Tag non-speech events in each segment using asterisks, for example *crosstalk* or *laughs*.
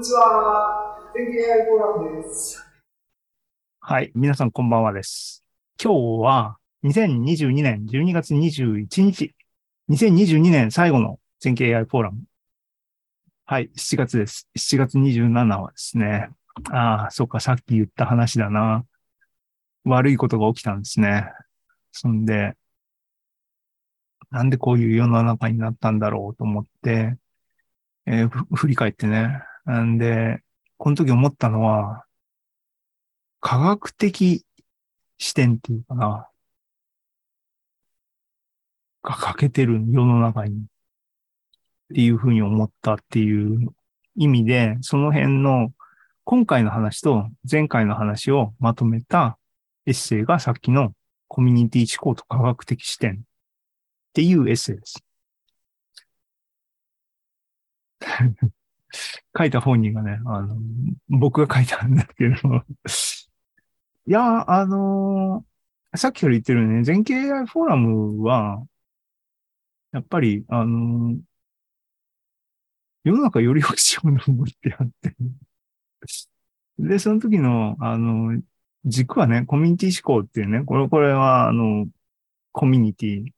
んにちは。天気 AI フォーラムです。はい。皆さんこんばんはです。今日は2022年12月21日。2022年最後の全景 AI フォーラム。はい。7月です。7月27はですね。ああ、そっか、さっき言った話だな。悪いことが起きたんですね。そんで、なんでこういう世の中になったんだろうと思って、えー振り返ってね。んで、この時思ったのは、科学的視点っていうかな、が欠けてる世の中に。っていうふうに思ったっていう意味で、その辺の今回の話と前回の話をまとめたエッセイがさっきのコミュニティ思考と科学的視点。っていうエッセイです。書いた本人がね、あの、僕が書いたんだけど、いや、あのーさっきから言ってるね、全景 AI フォーラムは、やっぱり、あのー世の中より良くしようと思ってやって。で、その時の、あの軸はね、コミュニティ思考っていうね、これ、これは、あの、コミュニティ、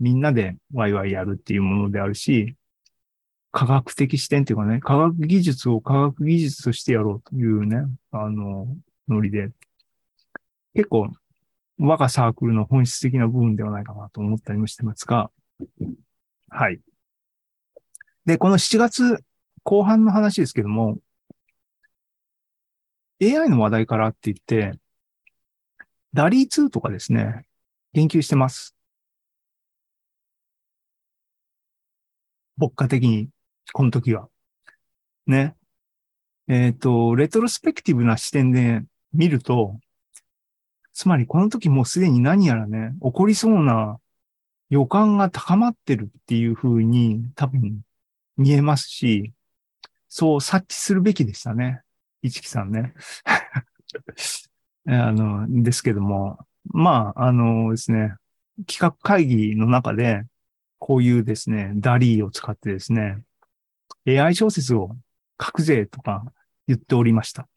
みんなでワイワイやるっていうものであるし、科学的視点っていうかね、科学技術を科学技術としてやろうというね、あの、ノリで、結構、我がサークルの本質的な部分ではないかなと思ったりもしてますが、はい。で、この7月後半の話ですけども、AI の話題からって言って、ダリー2とかですね、言及してます。牧歌的に、この時は。ね。えっ、と、レトロスペクティブな視点で見ると、つまりこの時もうすでに何やらね、起こりそうな予感が高まってるっていう風に多分見えますし、そう察知するべきでしたね。一木さんね。*laughs* あの、ですけども、まあ、あのですね、企画会議の中で、こういうですね、ダリーを使ってですね、AI 小説を書くぜとか言っておりました。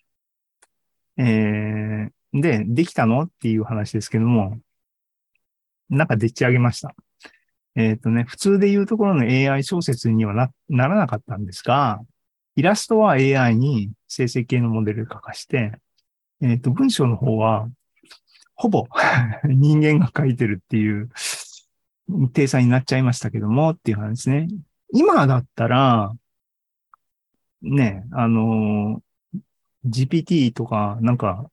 えー、で、できたのっていう話ですけども、なんかでっち上げました。えっ、とね、普通で言うところの AI 小説にはなならなかったんですが、イラストは AI に生成系のモデルで書かして、えっ、と、文章の方は、ほぼ *laughs* 人間が書いてるっていう、体裁になっちゃいましたけどもっていう話ですね。今だったら、ね、あの、GPT とか、なんか、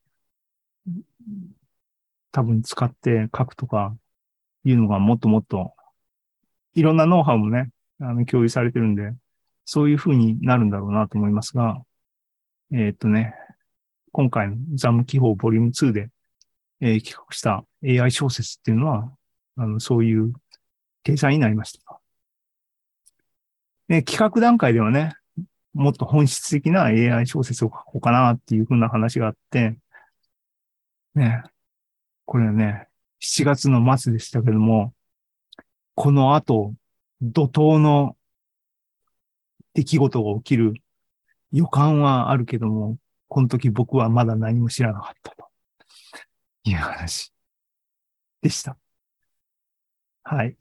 多分使って書くとかいうのがもっともっと、いろんなノウハウもね、あの、共有されてるんで、そういう風になるんだろうなと思いますが、えーっとね、今回のザム記法ボリューム2で、えー企画した AI 小説っていうのは、あの、そういう計算になりました。で、企画段階ではね、もっと本質的な AI 小説を書こうかなっていう風な話があって、ね、これね、7月の末でしたけども、この後、怒涛の出来事が起きる予感はあるけども、この時僕はまだ何も知らなかったという話でした。はい。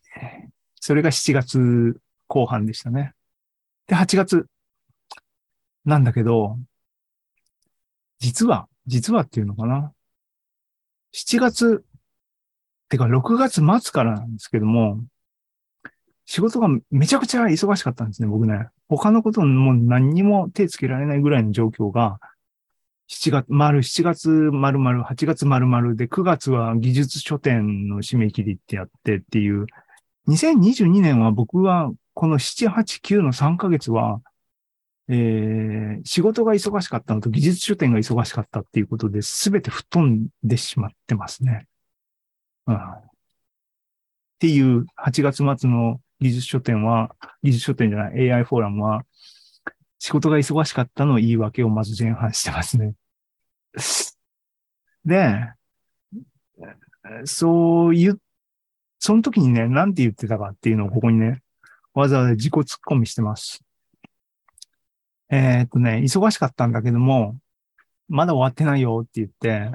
それが7月後半でしたね。で、8月。なんだけど、実は、実はっていうのかな。7月、てか6月末からなんですけども、仕事がめちゃくちゃ忙しかったんですね、僕ね。他のことも何にも手つけられないぐらいの状況が、7月、丸、7月丸々、8月丸々で、9月は技術書店の締め切りってやってっていう、2022年は僕はこの7、8、9の3ヶ月は、えー、仕事が忙しかったのと技術書店が忙しかったっていうことで、すべて吹っ飛んでしまってますね。うん。っていう8月末の技術書店は、技術書店じゃない AI フォーラムは、仕事が忙しかったの言い訳をまず前半してますね。で、そういう、その時にね、なんて言ってたかっていうのをここにね、わざわざ自己突っ込みしてます。えーっとね、忙しかったんだけども、まだ終わってないよって言って、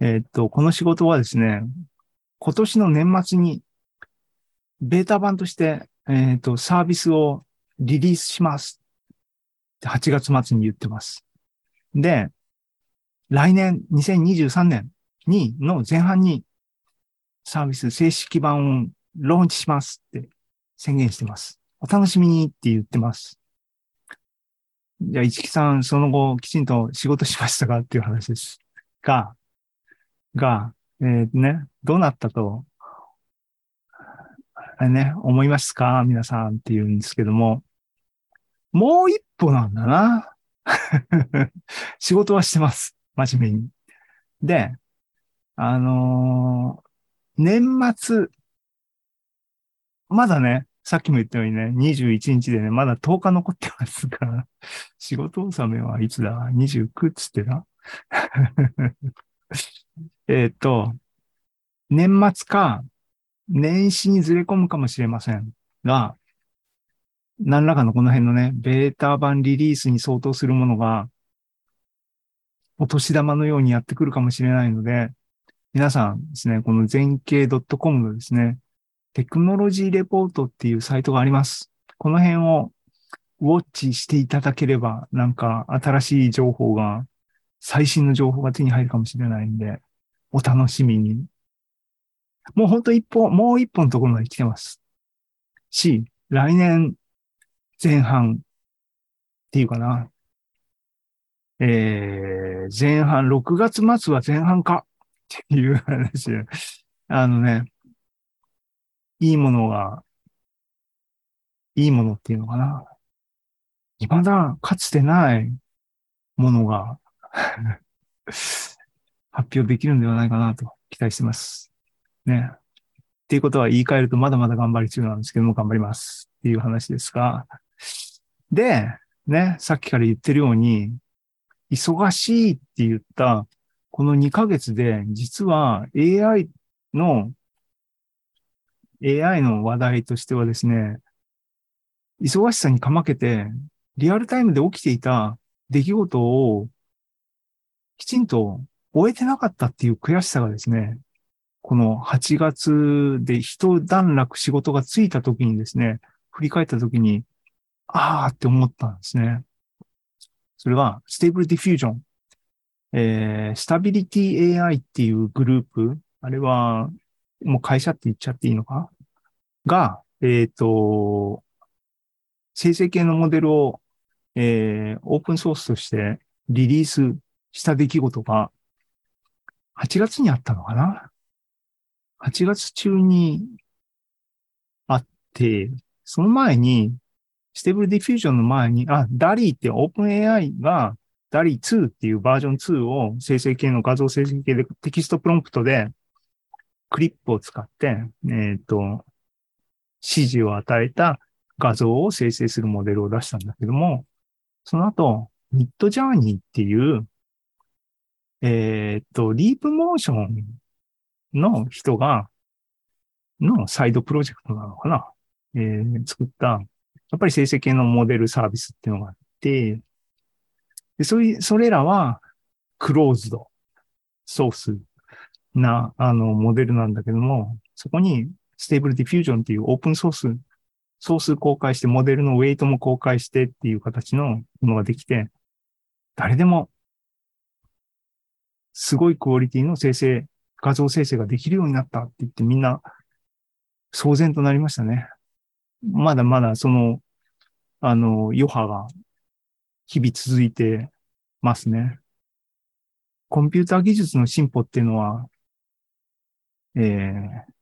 えーっと、この仕事はですね、今年の年末に、ベータ版として、えっと、サービスをリリースします。8月末に言ってます。で、来年、2023年に、の前半に、サービス正式版をローンチしますって宣言してます。お楽しみにって言ってます。じゃあ、市木さん、その後、きちんと仕事しましたかっていう話です。が、が、えーね、どうなったと、あれね、思いますか？皆さんって言うんですけども、もう一歩なんだな。*laughs* 仕事はしてます。真面目に。で、あのー年末、まだね、さっきも言ったようにね、21日でね、まだ10日残ってますから、*laughs* 仕事納めはいつだ ?29 っつってな。*laughs* えっと、年末か、年始にずれ込むかもしれませんが、何らかのこの辺のね、ベータ版リリースに相当するものが、お年玉のようにやってくるかもしれないので、皆さんですね、この全景 .com のですね、テクノロジーレポートっていうサイトがあります。この辺をウォッチしていただければ、なんか新しい情報が、最新の情報が手に入るかもしれないんで、お楽しみに。もうほんと一歩、もう一歩のところまで来てます。し、来年前半っていうかな。えー、前半、6月末は前半かっていう話。あのね、いいものが、いいものっていうのかな。未だかつてないものが *laughs* 発表できるんではないかなと期待してます。ね。っていうことは言い換えるとまだまだ頑張り中なんですけども頑張りますっていう話ですが。で、ね、さっきから言ってるように、忙しいって言ったこの2ヶ月で、実は AI の、AI の話題としてはですね、忙しさにかまけて、リアルタイムで起きていた出来事をきちんと終えてなかったっていう悔しさがですね、この8月で一段落仕事がついた時にですね、振り返った時に、あーって思ったんですね。それは、 Stable Diffusion。えー、 Stability AI っていうグループ、あれは、もう会社って言っちゃっていいのか？が、えっ、と、生成系のモデルを、えー、オープンソースとしてリリースした出来事が、8月にあったのかな ?8 月中にあって、その前に、 Stable Diffusion の前に、あ、 DALL-E って OpenAI が、 DALL-E 2っていうバージョン2を生成系の画像生成系でテキストプロンプトで CLIP を使って、えっ、と、指示を与えた画像を生成するモデルを出したんだけども、その後、ミッドジャーニーっていう、えっ、と、リープモーションの人が、のサイドプロジェクトなのかな、えー作った、やっぱり生成系のモデルサービスっていうのがあって、で、そういう、それらは、クローズドソースな、あの、モデルなんだけども、そこに、 Stable Diffusion っていうオープンソース、ソース公開して、モデルのウェイトも公開してっていう形のものができて、誰でも、すごいクオリティの生成、画像生成ができるようになったって言ってみんな、騒然となりましたね。まだまだその、あの、余波が日々続いてますね。コンピューター技術の進歩っていうのは、えー、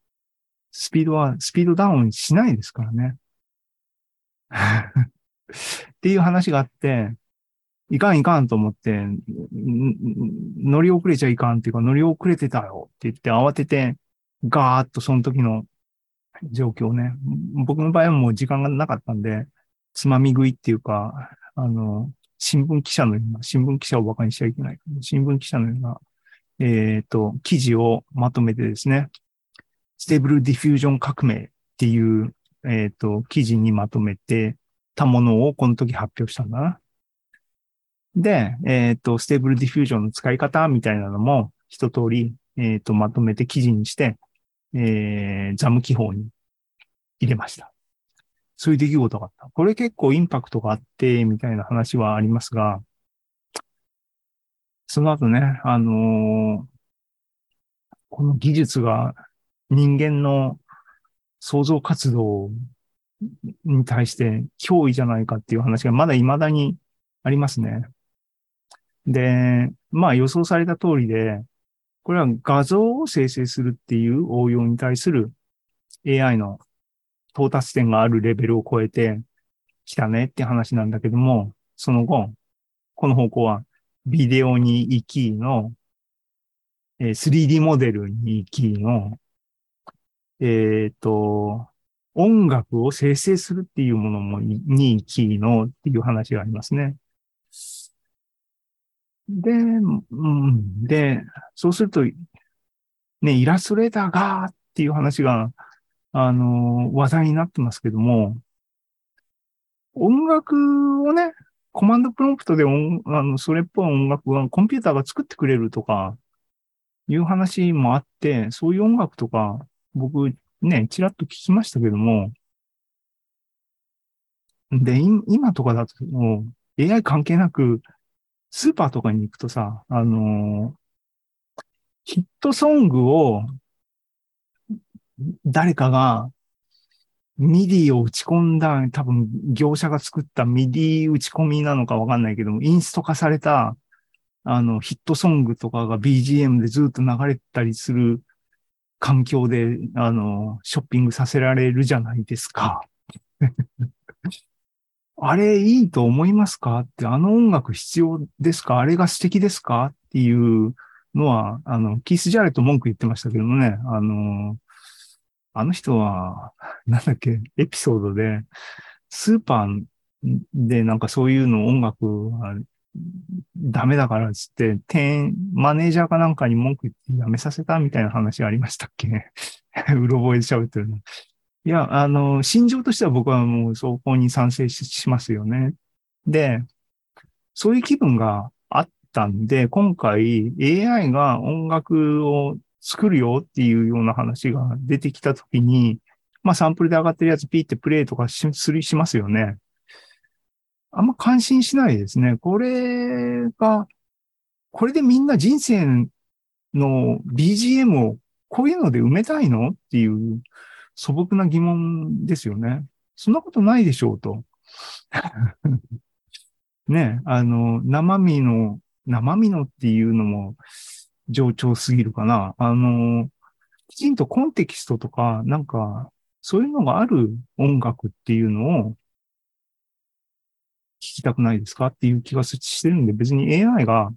スピードは、スピードダウンしないですからね。*laughs* っていう話があって、いかんいかんと思って、乗り遅れちゃいかんっていうか、乗り遅れてたよって言って慌てて、ガーッとその時の状況ね、僕の場合はもう時間がなかったんで、つまみ食いっていうか、あの、新聞記者のような、新聞記者を馬鹿にしちゃいけない。新聞記者のような、えっ、と、記事をまとめてですね、 Stable Diffusion 革命っていう、えっ、と、記事にまとめてたものをこの時発表したんだな。で、えっ、と、 Stable Diffusion の使い方みたいなのも一通り、えっ、と、まとめて記事にして、えー、ザム記法に入れました。そういう出来事があった。これ結構インパクトがあって、みたいな話はありますが、その後ね、あのーこの技術が人間の創造活動に対して脅威じゃないかっていう話がまだ未だにありますね。で、まあ予想された通りで、これは画像を生成するっていう応用に対する AI の到達点があるレベルを超えてきたねって話なんだけども、その後、この方向はビデオに行きの、えー 3D モデルに行きの、えっ、と、音楽を生成するっていうものもに行きのっていう話がありますね。で、うん、で、そうすると、ね、イラストレーターがっていう話が、あの、話題になってますけども、音楽をね、コマンドプロンプトで音あのそれっぽい音楽がコンピューターが作ってくれるとか、いう話もあって、そういう音楽とか、僕ね、ちらっと聞きましたけども、で、今とかだともう AI 関係なく、スーパーとかに行くとさ、あのヒットソングを誰かが MIDI を打ち込んだ、多分業者が作った MIDI 打ち込みなのかわかんないけども、インスト化された、あの、ヒットソングとかが BGM でずっと流れたりする環境で、あの、ショッピングさせられるじゃないですか。*laughs* あれいいと思いますか？って、あの音楽必要ですか？あれが素敵ですか？っていうのは、あの、キース・ジャレット文句言ってましたけどもね、あの、あの人は、なんだっけ、エピソードで、スーパーでなんかそういうの音楽はダメだからっつって、店、マネージャーかなんかに文句言ってやめさせたみたいな話ありましたっけ？*laughs* うろ覚えで喋ってるの。いや、あの、心情としては僕はもうそこに賛成しますよね。で、そういう気分があったんで、今回 AI が音楽を作るよっていうような話が出てきたときに、まあサンプルで上がってるやつピーってプレイとかしするしますよね。あんま感心しないですね。これが、これでみんな人生の BGM をこういうので埋めたいのっていう素朴な疑問ですよね。そんなことないでしょうと。*laughs* ね、あの、生身の、生身のっていうのも上長すぎるかな。あの、きちんとコンテキストとか、なんか、そういうのがある音楽っていうのを聞きたくないですか？っていう気がしてるんで、別に AI が、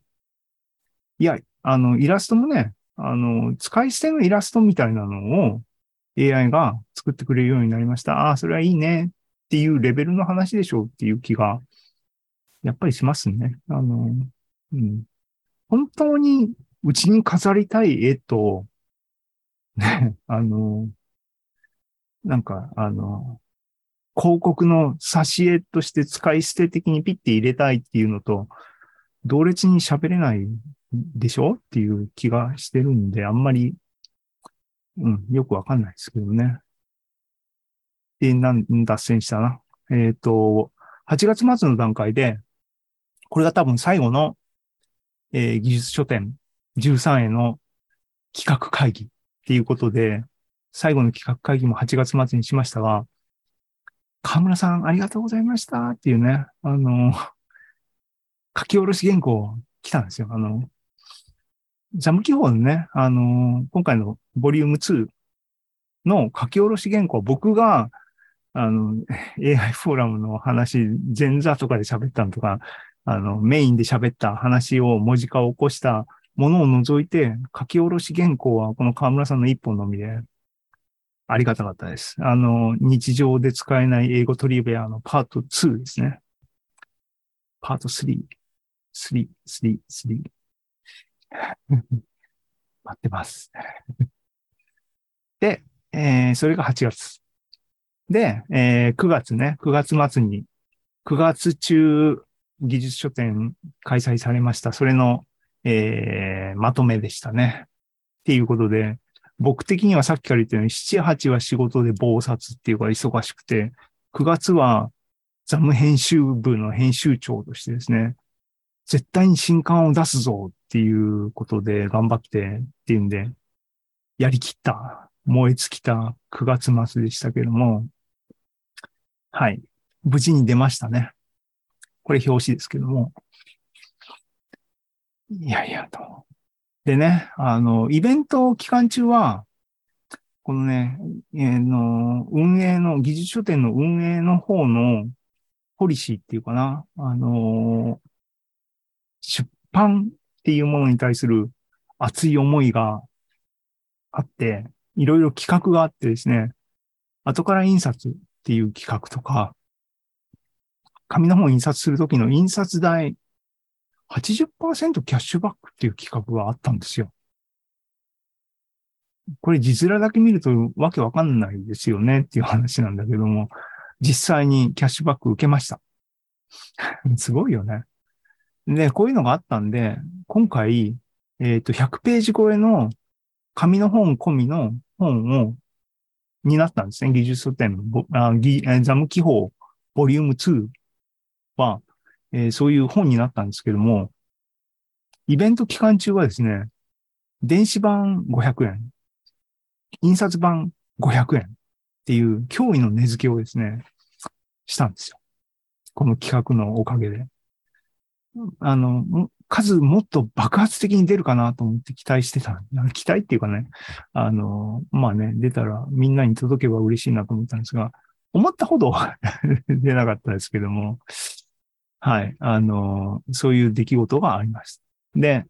いや、あの、イラストもね、あの、使い捨てのイラストみたいなのを AI が作ってくれるようになりました。ああ、それはいいねっていうレベルの話でしょうっていう気が、やっぱりしますね。あの、うん。本当にうちに飾りたい絵と、ね、あの、なんか、あの、広告の挿絵として使い捨て的にピッて入れたいっていうのと、同列に喋れないでしょっていう気がしてるんで、あんまり、うん、よくわかんないですけどね。で、なん、脱線したな。えっ、と、8月末の段階で、これが多分最後の、えー技術書店13への企画会議っていうことで、最後の企画会議も8月末にしましたが、河村さんありがとうございましたっていうね、あの、書き下ろし原稿来たんですよ。あの、ザム記法のね、あの、今回のボリューム2の書き下ろし原稿、僕が、あの、AI フォーラムの話、前座とかで喋ったのとか、あの、メインで喋った話を文字化を起こしたものを除いて、書き下ろし原稿はこの河村さんの一本のみで、ありがたかったです。あの、日常で使えない英語トリビアのパート2ですね。パート3。3、3、3。*laughs* 待ってます。で、えーそれが8月。で、えー9月ね、9月末に、9月中技術書店開催されました。それの、えー、まとめでしたね。っていうことで、僕的にはさっきから言ったように、7、8は仕事で暴殺っていうか忙しくて、9月はザム編集部の編集長としてですね、絶対に新刊を出すぞっていうことで頑張ってっていうんで、やりきった、燃え尽きた9月末でしたけども、はい。無事に出ましたね。これ表紙ですけども。いやいやと。でね、あの、イベント期間中は、このね、えー、の、運営の、技術書店の運営の方のポリシーっていうかな、あの出版っていうものに対する熱い思いがあって、いろいろ企画があってですね、後から印刷っていう企画とか、紙の本印刷するときの印刷代80%キャッシュバックっていう企画があったんですよ。これ字面だけ見るとわけわかんないですよねっていう話なんだけども、実際にキャッシュバック受けました。*laughs* すごいよね。で、こういうのがあったんで、今回、えっ、ー、と、100ページ超えの紙の本込みの本を、になったんですね。技術書店、あザム記法ボリューム2は、えー、そういう本になったんですけども、イベント期間中はですね、電子版500円、印刷版500円っていう驚異の値付けをですね、したんですよ。この企画のおかげで。あの、数もっと爆発的に出るかなと思って期待してた。期待っていうかね、あの、まあね、出たらみんなに届けば嬉しいなと思ったんですが、思ったほど *laughs* 出なかったですけども、はい、あの、そういう出来事がありました。で、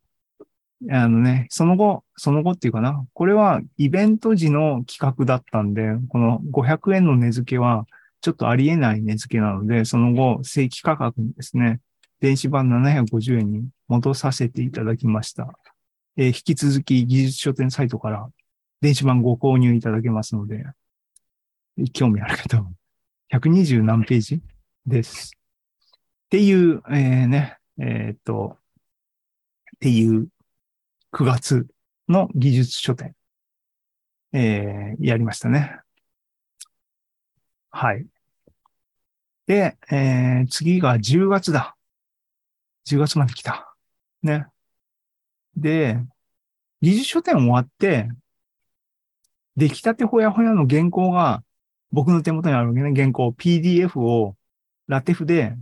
あのね、その後、その後っていうかな、これはイベント時の企画だったんで、この500円の値付けはちょっとありえない値付けなので、その後、正規価格にですね、電子版750円に戻させていただきました。えー、引き続き技術書店サイトから電子版ご購入いただけますので、興味ある方は、120何ページです。っていう、えー、ね、えー、っと、っていう9月の技術書店、えー、やりましたね。はい。で、えー、次が10月だ。10月まで来た。ね。で、技術書店終わって、出来たてほやほやの原稿が僕の手元にあるわけね。原稿 PDF をラテフで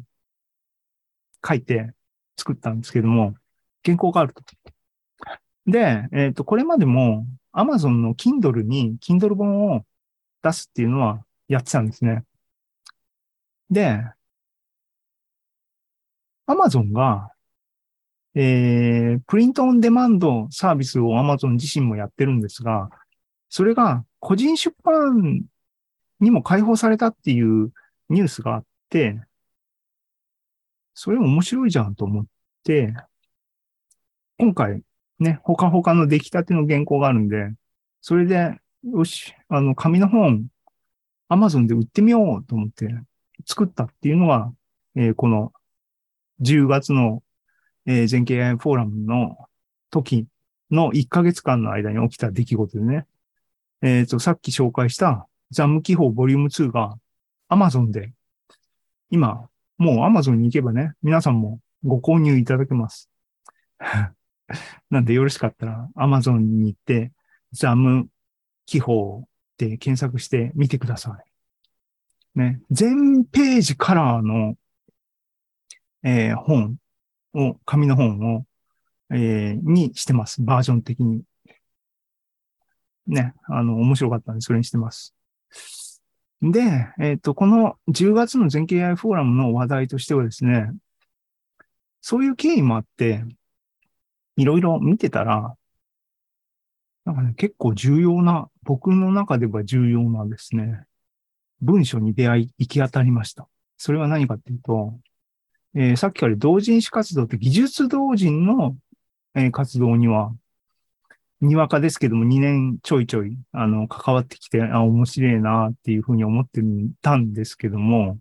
書いて作ったんですけども、原稿があると。で、えっ、ー、と、これまでも Amazon の Kindle に Kindle 本を出すっていうのはやってたんですね。で、アマゾンが、えー、プリントオンデマンドサービスをアマゾン自身もやってるんですが、それが個人出版にも開放されたっていうニュースがあって、それ面白いじゃんと思って、今回ね、ほかほかの出来たての原稿があるんで、それで、よし、あの、紙の本、アマゾンで売ってみようと思って作ったっていうのが、えー、この10月の、えー、全経 AI フォーラムの時の1ヶ月間の間に起きた出来事でね、えっ、ー、と、さっき紹介したザム記法ボリューム2が Amazon で、今、もう Amazon に行けばね、皆さんもご購入いただけます。*laughs* なんでよろしかったら Amazon に行って、ザム記法で検索してみてください。ね、全ページカラーのえー、本を、紙の本を、えー、にしてます。バージョン的に。ね、あの、面白かったんで、それにしてます。で、えっ、ー、と、この10月の全経 AI フォーラムの話題としてはですね、そういう経緯もあって、いろいろ見てたら、なんかね、結構重要な、僕の中では重要なですね、文章に出会い、行き当たりました。それは何かっていうと、えー、さっきから同人誌活動って技術同人の、えー、活動には、にわかですけども2年ちょいちょい、あの、関わってきて、あ、面白いなっていうふうに思ってたんですけども、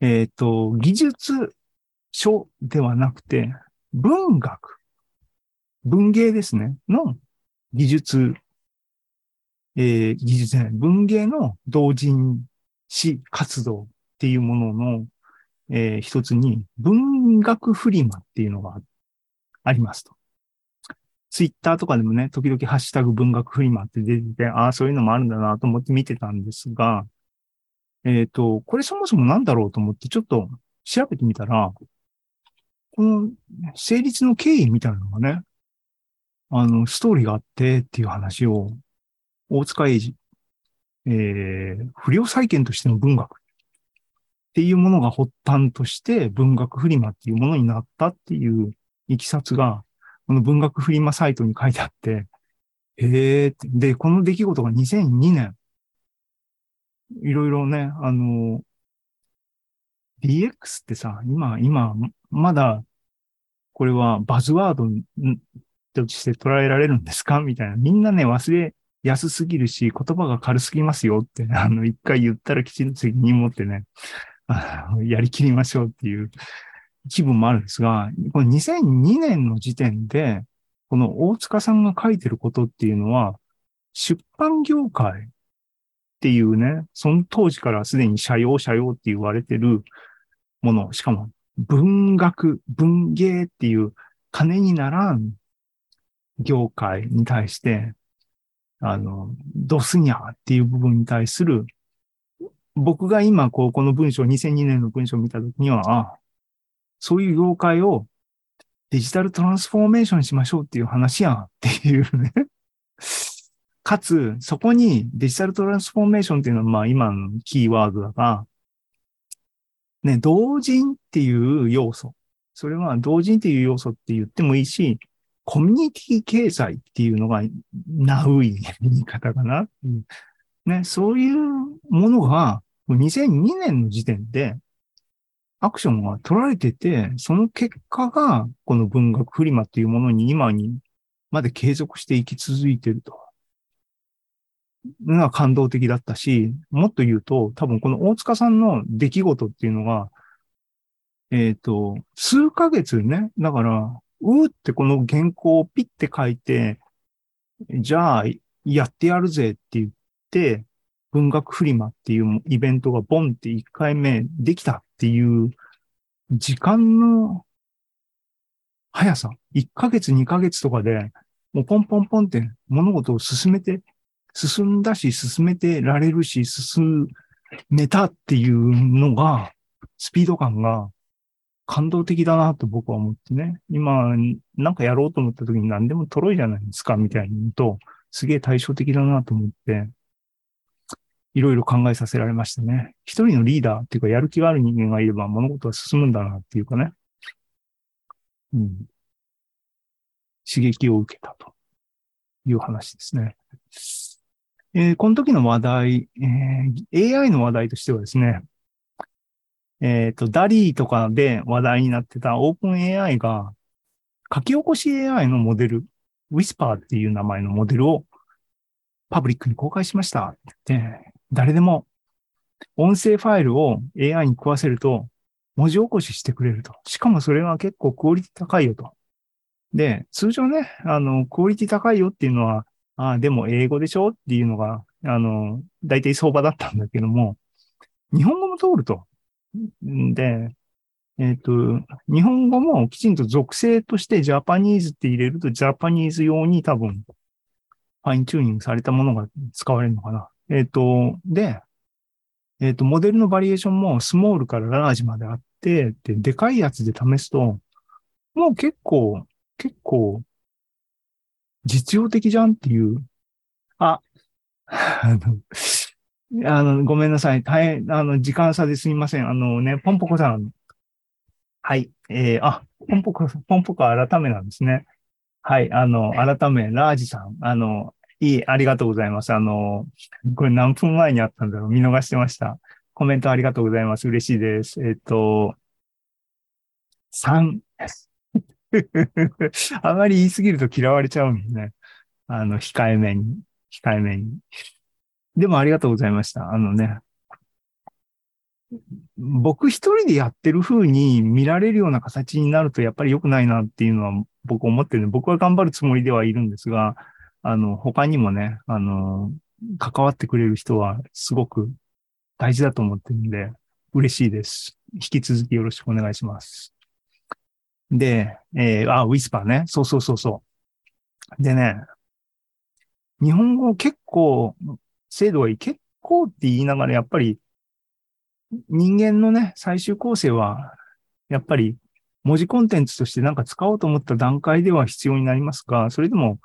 えっ、と、技術書ではなくて、文学、文芸ですね、の技術、えー技術じゃない、文芸の同人誌活動っていうものの、えー一つに、文学フリマっていうのがありますと。ツイッターとかでもね、時々ハッシュタグ文学フリマって出てて、ああ、そういうのもあるんだなと思って見てたんですが、えっ、と、これそもそもなんだろうと思ってちょっと調べてみたら、この成立の経緯みたいなのがね、あの、ストーリーがあってっていう話を、大塚英二、えー、不良債権としての文学っていうものが発端として文学フリマっていうものになったっていういきさつが、この文学フリマサイトに書いてあって、へえって、で、この出来事が2002年、いろいろね、あの、DX ってさ、今、今、まだ、これはバズワードとして捉えられるんですかみたいな。みんなね、忘れやすすぎるし、言葉が軽すぎますよって、あの、一回言ったらきちんと責任持ってね、やりきりましょうっていう気分もあるんですが、この2002年の時点で、この大塚さんが書いてることっていうのは、出版業界っていうね、その当時からすでに社用社用って言われてるもの、しかも文学、文芸っていう金にならん業界に対して、あの、ドスニャーっていう部分に対する、僕が今こう、この文章、2002年の文章を見たときには、あそういう業界をデジタルトランスフォーメーションしましょうっていう話やんっていうね。*laughs* かつ、そこにデジタルトランスフォーメーションっていうのはまあ今のキーワードだが、ね、同人っていう要素。それは同人っていう要素って言ってもいいし、コミュニティ経済っていうのが、ナウい言い方かな。うんね、そういうものが、2002年の時点で、アクションが取られてて、その結果が、この文学フリマっていうものに今にまで継続して生き続いてると。のが感動的だったし、もっと言うと、多分この大塚さんの出来事っていうのが、えっ、と、数ヶ月ね、だから、うーってこの原稿をピッて書いて、じゃあ、やってやるぜって言って、文学フリマっていうイベントがボンって1回目できたっていう時間の速さ。1ヶ月、2ヶ月とかで、もうポンポンポンって物事を進めて、進んだし、進めてられるし、進めたっていうのが、スピード感が感動的だなと僕は思ってね。今、なんかやろうと思った時に何でもトロいじゃないですか、みたいに言うと、すげえ対照的だなと思って、いろいろ考えさせられましたね。一人のリーダーっていうか、やる気がある人間がいれば物事は進むんだなっていうかね。うん。刺激を受けたという話ですね。えーこの時の話題、えー AI の話題としてはですね、えっ、と、ダリーとかで話題になってたオープン AI が書き起こし AI のモデル、Whisper っていう名前のモデルをパブリックに公開しましたって言って、誰でも音声ファイルを AI に食わせると文字起こししてくれると。しかもそれは結構クオリティ高いよと。で、通常ね、あの、クオリティ高いよっていうのは、ああ、でも英語でしょっていうのが、あの、大体相場だったんだけども、日本語も通ると。んで、えっ、と、日本語もきちんと属性としてジャパニーズって入れると、ジャパニーズ用に多分、ファインチューニングされたものが使われるのかな。えっ、と、で、えっ、と、モデルのバリエーションもスモールからラージまであって、で、でかいやつで試すと、もう結構、結構、実用的じゃんっていう。あ、あの、あの、ごめんなさい。大変、あの、時間差ですみません。あのね、ポンポコさん。はい。えー、あ、ポンポコ、ポンポコ改めなんですね。はい。あの、改め、ラージさん。あの、いい、ありがとうございます。あの、これ何分前にあったんだろう見逃してました。コメントありがとうございます。嬉しいです。えっ、と、3。*laughs* あまり言いすぎると嫌われちゃうんですね。あの、控えめに、控えめに。でもありがとうございました。あのね。僕一人でやってる風に見られるような形になるとやっぱり良くないなっていうのは僕思ってるんで、僕は頑張るつもりではいるんですが、あの、他にもね、あの、関わってくれる人はすごく大事だと思ってるんで、嬉しいです。引き続きよろしくお願いします。で、えー、あ、ウィスパーね。そうそうそうそう。でね、日本語結構精度がいい。結構って言いながらやっぱり人間のね、最終構成は、やっぱり文字コンテンツとしてなんか使おうと思った段階では必要になりますが、それでも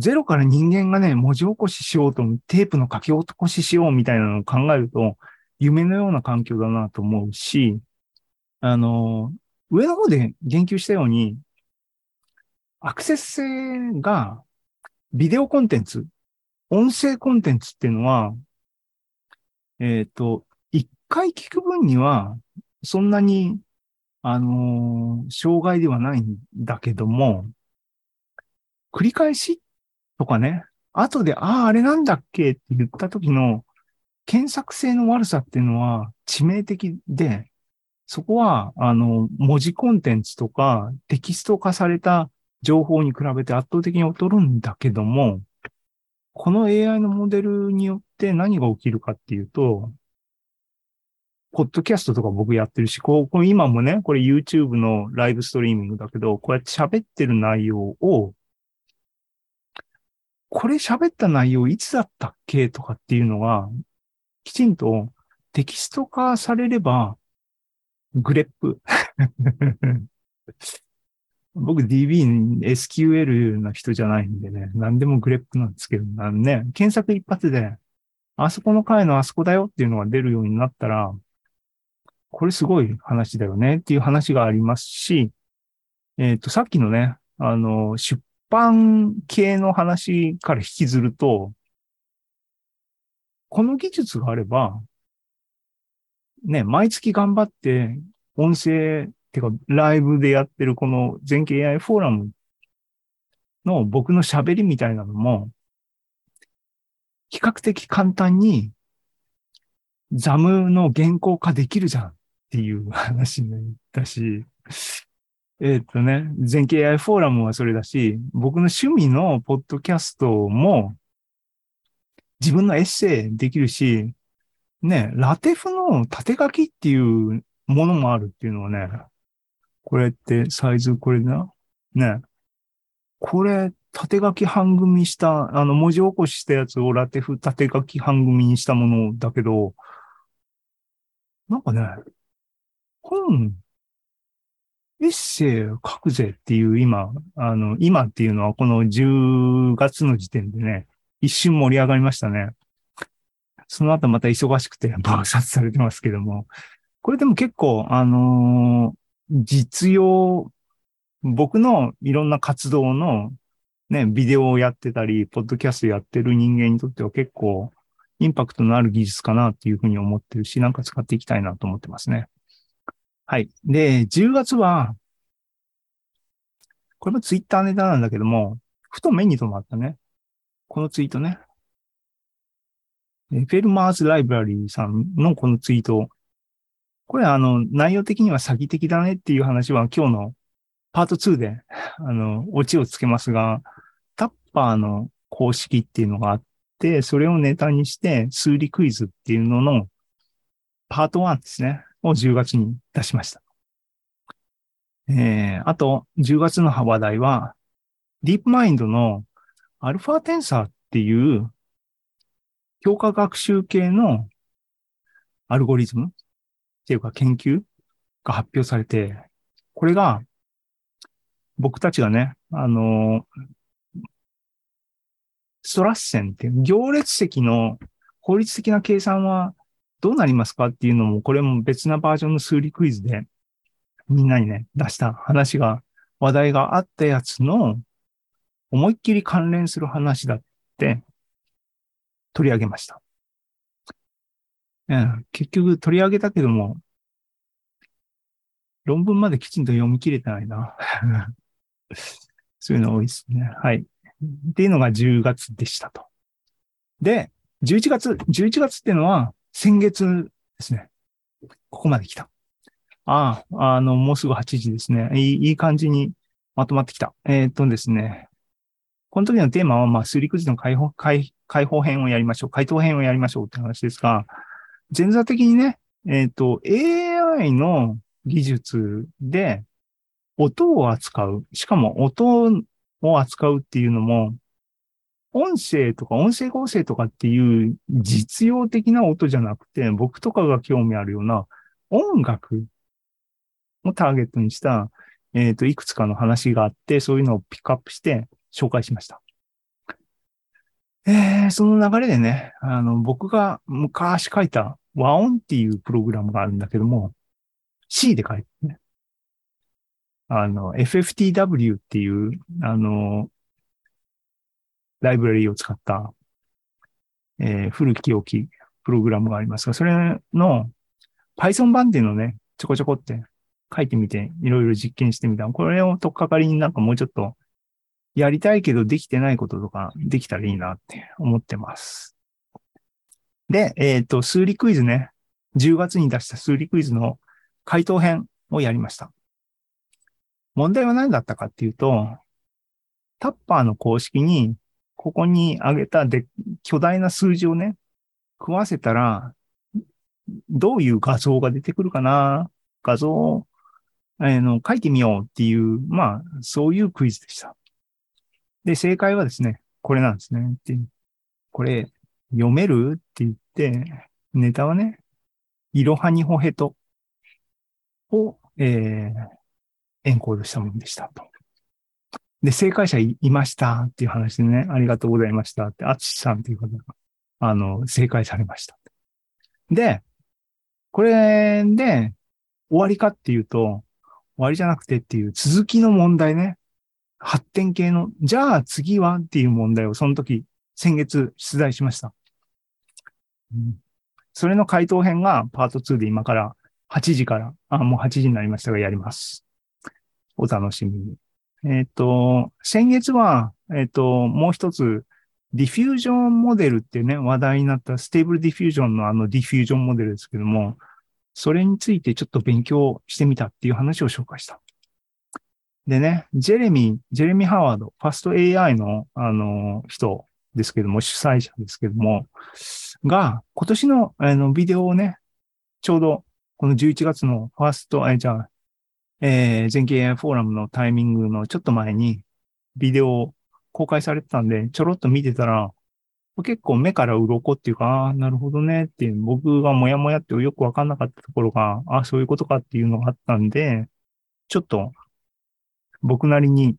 ゼロから人間がね、文字起こししようと、テープの書き起こししようみたいなのを考えると、夢のような環境だなと思うし、あの、上の方で言及したように、アクセス性がビデオコンテンツ、音声コンテンツっていうのは、えっ、と、一回聞く分には、そんなに、あの障害ではないんだけども、繰り返しとかね、後で、ああ、あれなんだっけ？って言った時の検索性の悪さっていうのは致命的で、そこは、あの、文字コンテンツとかテキスト化された情報に比べて圧倒的に劣るんだけども、この AI のモデルによって何が起きるかっていうと、ポッドキャストとか僕やってるし、こう、こう今もね、これ YouTube のライブストリーミングだけど、こうやって喋ってる内容を、これ喋った内容いつだったっけとかっていうのが、きちんとテキスト化されれば、グレップ。*laughs* 僕 DB、SQL な人じゃないんでね、何でもグレップなんですけど、ね、検索一発で、あそこの回のあそこだよっていうのが出るようになったら、これすごい話だよねっていう話がありますし、えっ、と、さっきのね、あの、出版系の話から引きずると、この技術があれば、ね、毎月頑張って音声、てかライブでやってるこの全景 AI フォーラムの僕の喋りみたいなのも、比較的簡単にザムの原稿化できるじゃんっていう話になったし、えっ、とね、全景 AI フォーラムはそれだし、僕の趣味のポッドキャストも自分のエッセイできるし、ね、ラテフの縦書きっていうものもあるっていうのはね、これってサイズこれな、ね、これ縦書き半組した、あの文字起こししたやつをラテフ縦書き半組にしたものだけど、なんかね、本、エッセイ書くぜっていう今、あの、今っていうのはこの10月の時点でね、一瞬盛り上がりましたね。その後また忙しくて *laughs* 爆殺されてますけども。これでも結構、あのー実用、僕のいろんな活動のね、ビデオをやってたり、ポッドキャストやってる人間にとっては結構インパクトのある技術かなっていうふうに思ってるし、なんか使っていきたいなと思ってますね。はい。で、10月は、これもツイッターネタなんだけども、ふと目に留まったね。このツイートね。フェルマーズライブラリーさんのこのツイート。これあの、内容的には詐欺的だねっていう話は今日のパート2で、あの、オチをつけますが、タッパーの公式っていうのがあって、それをネタにして数理クイズっていうののパート1ですね、を10月に出しました。えー、あと、10月の話題は、ディープマインドのアルファテンサーっていう強化学習系のアルゴリズムっていうか研究が発表されて、これが僕たちがね、あの、ストラッセンっていう行列席の効率的な計算はどうなりますかっていうのも、これも別なバージョンの数理クイズでみんなにね、出した話が、話題があったやつの思いっきり関連する話だって取り上げました。うん、結局取り上げたけども、論文まできちんと読み切れてないな。*laughs* そういうの多いですね。はい。っていうのが10月でしたと。で、11月、11月っていうのは先月ですね。ここまで来た。ああ、あの、もうすぐ8時ですね。いいいい感じにまとまってきた。えーっとですね。この時のテーマは、まあ、数理くじの解放、解解放編をやりましょう。回答編をやりましょうって話ですが、前座的にね、えーっと、AI の技術で音を扱う。しかも音を扱うっていうのも、音声とか音声合成とかっていう実用的な音じゃなくて、僕とかが興味あるような音楽をターゲットにした、えっ、と、いくつかの話があって、そういうのをピックアップして紹介しました。えー、その流れでね、あの、僕が昔書いた和音っていうプログラムがあるんだけども、C で書いてね。あの、FFTW っていう、あの、ライブラリーを使った、えー古き良きプログラムがありますが、それの Python 版っていうのをね、ちょこちょこって書いてみて、いろいろ実験してみた。これをとっかかりになんかもうちょっとやりたいけどできてないこととかできたらいいなって思ってます。で、えっ、と、数理クイズね。10月に出した数理クイズの回答編をやりました。問題は何だったかっていうと、タッパーの公式に、ここに挙げたで巨大な数字をね、食わせたら、どういう画像が出てくるかな？画像を、えーの書いてみようっていう、まあ、そういうクイズでした。で、正解はですね、これなんですね。ってこれ、読める？って言って、ネタはね、いろはにほへとを、えー、エンコードしたものでしたと。で、正解者いましたっていう話でね、ありがとうございましたって、あつしさんっていう方が、あの、正解されました。で、これで終わりかっていうと、終わりじゃなくてっていう続きの問題ね。発展系の、じゃあ次はっていう問題をその時、先月出題しました。うんそれの回答編がパート2で今から8時から、あ、もう8時になりましたがやります。お楽しみに。えっ、と、先月は、えっ、と、もう一つ、diffusion モデルってね、話題になった Stable Diffusion のあの diffusion モデルですけども、それについてちょっと勉強してみたっていう話を紹介した。でね、ジェレミー、ジェレミー・ハワード、 fast.ai の、あの、人ですけども、主催者ですけども、が、今年の、あの、ビデオをね、ちょうど、この11月のファースト、え、じゃあ、えー、全経 AI フォーラムのタイミングのちょっと前に、ビデオ公開されてたんで、ちょろっと見てたら、結構目から鱗っていうか、ああ、なるほどねっていう、僕がもやもやってよくわかんなかったところが、ああ、そういうことかっていうのがあったんで、ちょっと、僕なりに、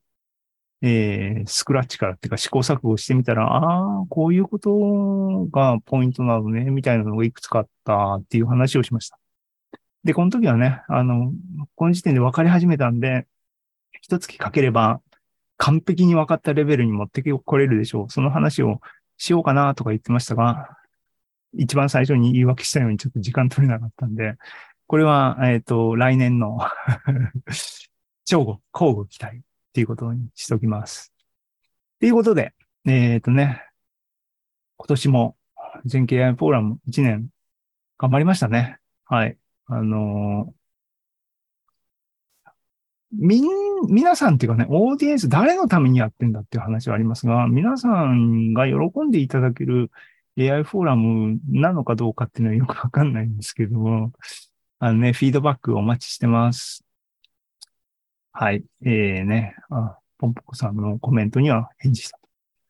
えー、スクラッチからっていうか試行錯誤してみたら、ああ、こういうことがポイントなのね、みたいなのがいくつかあったっていう話をしました。で、この時はね、あの、この時点で分かり始めたんで、一月かければ完璧に分かったレベルに持ってこれるでしょう。その話をしようかなとか言ってましたが、一番最初に言い訳したようにちょっと時間取れなかったんで、これは、えっ、と、来年の超互、*laughs* 交互期待っていうことにしときます。ということで、えっ、とね、今年も全経 AI フォーラム1年頑張りましたね。はい。あのみん、皆さんっていうかね、オーディエンス誰のためにやってんだっていう話はありますが、皆さんが喜んでいただける AI フォーラムなのかどうかっていうのはよくわかんないんですけども、あのね、フィードバックお待ちしてます。はい。えー、ね、あ、ポンポコさんのコメントには返事した。